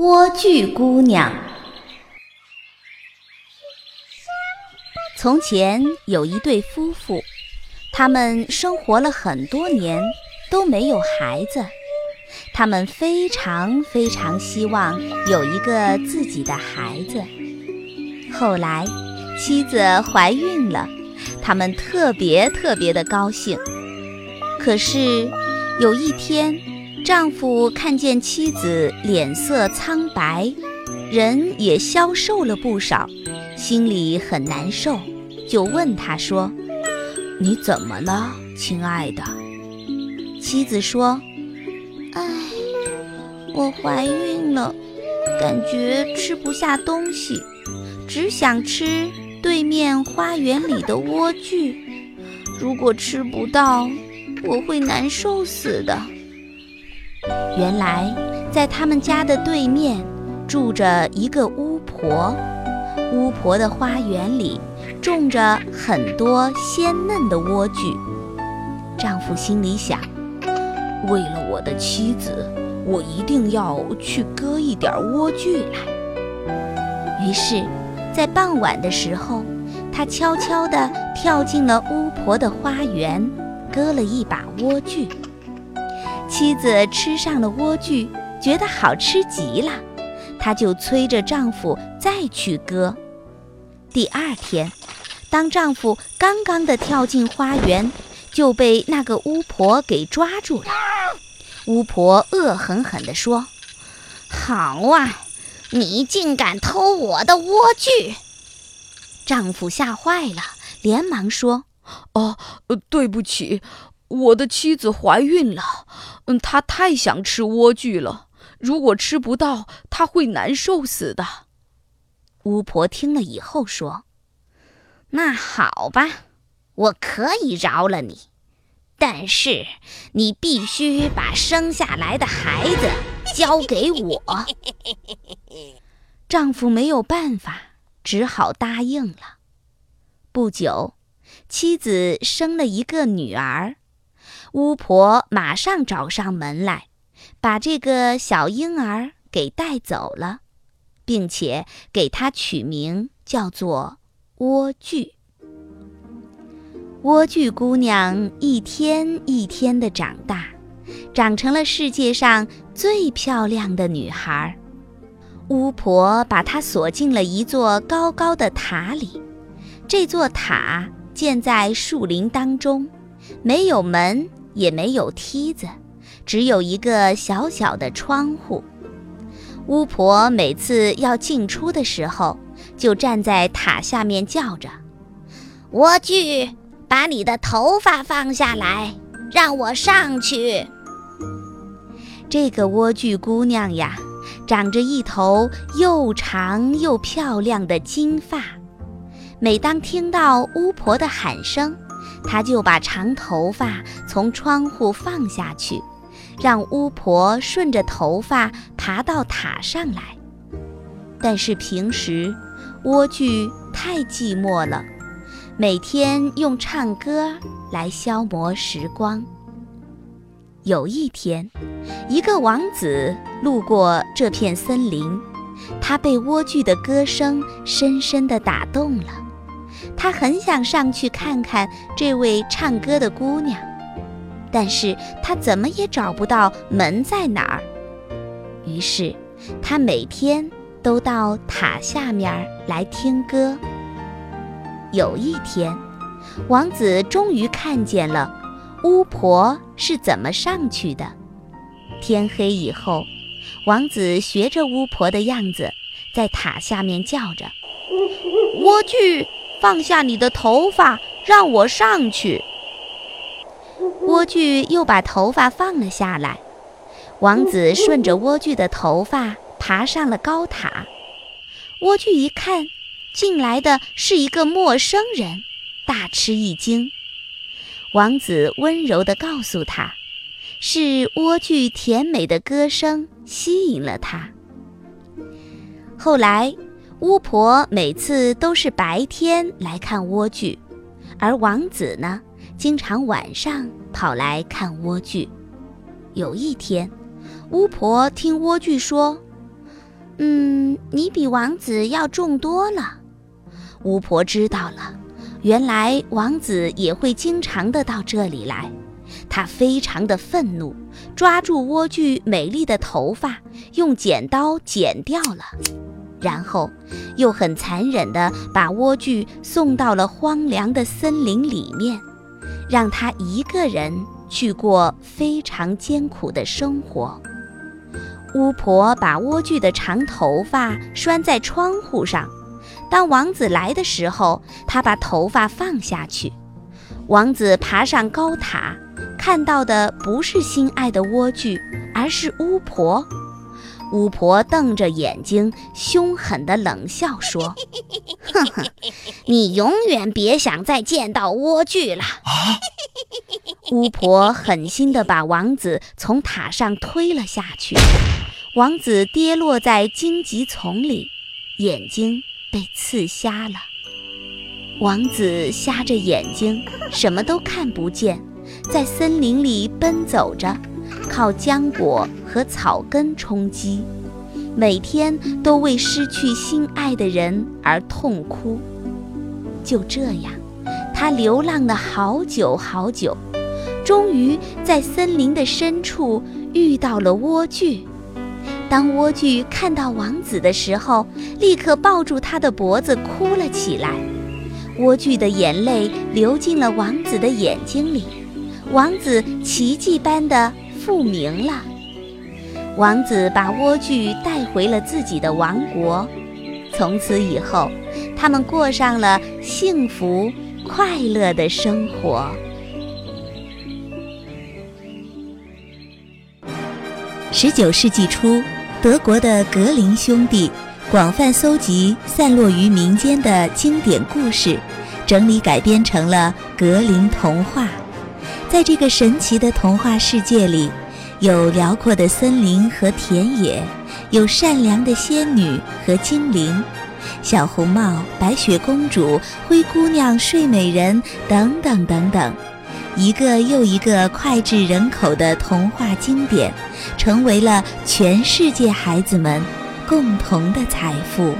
莴苣姑娘。从前有一对夫妇，他们生活了很多年都没有孩子，他们非常非常希望有一个自己的孩子。后来，妻子怀孕了，他们特别特别的高兴。可是有一天。丈夫看见妻子脸色苍白，人也消瘦了不少，心里很难受，就问他说：“你怎么了，亲爱的？”妻子说：“唉，我怀孕了，感觉吃不下东西，只想吃对面花园里的莴苣。如果吃不到，我会难受死的。”原来，在他们家的对面住着一个巫婆。巫婆的花园里种着很多鲜嫩的莴苣。丈夫心里想：为了我的妻子，我一定要去割一点莴苣来。于是，在傍晚的时候，他悄悄地跳进了巫婆的花园，割了一把莴苣。妻子吃上了莴苣，觉得好吃极了，她就催着丈夫再去割。第二天，当丈夫刚刚的跳进花园，就被那个巫婆给抓住了。巫婆恶狠狠地说：“好啊，你竟敢偷我的莴苣！”丈夫吓坏了，连忙说：“哦，对不起。”我的妻子怀孕了，嗯，她太想吃莴苣了。如果吃不到，她会难受死的。巫婆听了以后说：“那好吧，我可以饶了你，但是你必须把生下来的孩子交给我。”丈夫没有办法，只好答应了。不久，妻子生了一个女儿。巫婆马上找上门来，把这个小婴儿给带走了，并且给他取名叫做莴苣。莴苣姑娘一天一天的长大，长成了世界上最漂亮的女孩。巫婆把她锁进了一座高高的塔里，这座塔建在树林当中，没有门。也没有梯子，只有一个小小的窗户。巫婆每次要进出的时候，就站在塔下面叫着：“莴苣，把你的头发放下来，让我上去。”这个莴苣姑娘呀，长着一头又长又漂亮的金发。每当听到巫婆的喊声，他就把长头发从窗户放下去，让巫婆顺着头发爬到塔上来。但是平时，莴苣太寂寞了，每天用唱歌来消磨时光。有一天，一个王子路过这片森林，他被莴苣的歌声深深地打动了。他很想上去看看这位唱歌的姑娘，但是他怎么也找不到门在哪儿。于是，他每天都到塔下面来听歌。有一天，王子终于看见了巫婆是怎么上去的。天黑以后，王子学着巫婆的样子，在塔下面叫着：“莴苣。”放下你的头发，让我上去。莴苣又把头发放了下来。王子顺着莴苣的头发爬上了高塔。莴苣一看，进来的是一个陌生人，大吃一惊。王子温柔地告诉他，是莴苣甜美的歌声吸引了他。后来。巫婆每次都是白天来看莴苣，而王子呢，经常晚上跑来看莴苣。有一天，巫婆听莴苣说：“嗯，你比王子要重多了。巫婆知道了，原来王子也会经常的到这里来。她非常的愤怒，抓住莴苣美丽的头发，用剪刀剪掉了，然后又很残忍地把莴苣送到了荒凉的森林里面，让她一个人去过非常艰苦的生活。巫婆把莴苣的长头发拴在窗户上，当王子来的时候，她把头发放下去。王子爬上高塔。看到的不是心爱的莴苣，而是巫婆。巫婆瞪着眼睛，凶狠地冷笑说：“哼 哼，你永远别想再见到莴苣了！”巫婆狠心地把王子从塔上推了下去，王子跌落在荆棘丛里，眼睛被刺瞎了。王子瞎着眼睛，什么都看不见。在森林里奔走着，靠浆果和草根充饥，每天都为失去心爱的人而痛哭。就这样，他流浪了好久好久，终于在森林的深处遇到了莴苣。当莴苣看到王子的时候，立刻抱住他的脖子哭了起来。莴苣的眼泪流进了王子的眼睛里。王子奇迹般的复明了，王子把莴苣带回了自己的王国，从此以后，他们过上了幸福快乐的生活。十九世纪初，德国的格林兄弟广泛搜集散落于民间的经典故事，整理改编成了《格林童话》。在这个神奇的童话世界里，有辽阔的森林和田野，有善良的仙女和精灵，小红帽、白雪公主、灰姑娘、睡美人等等等等，一个又一个脍炙人口的童话经典，成为了全世界孩子们共同的财富。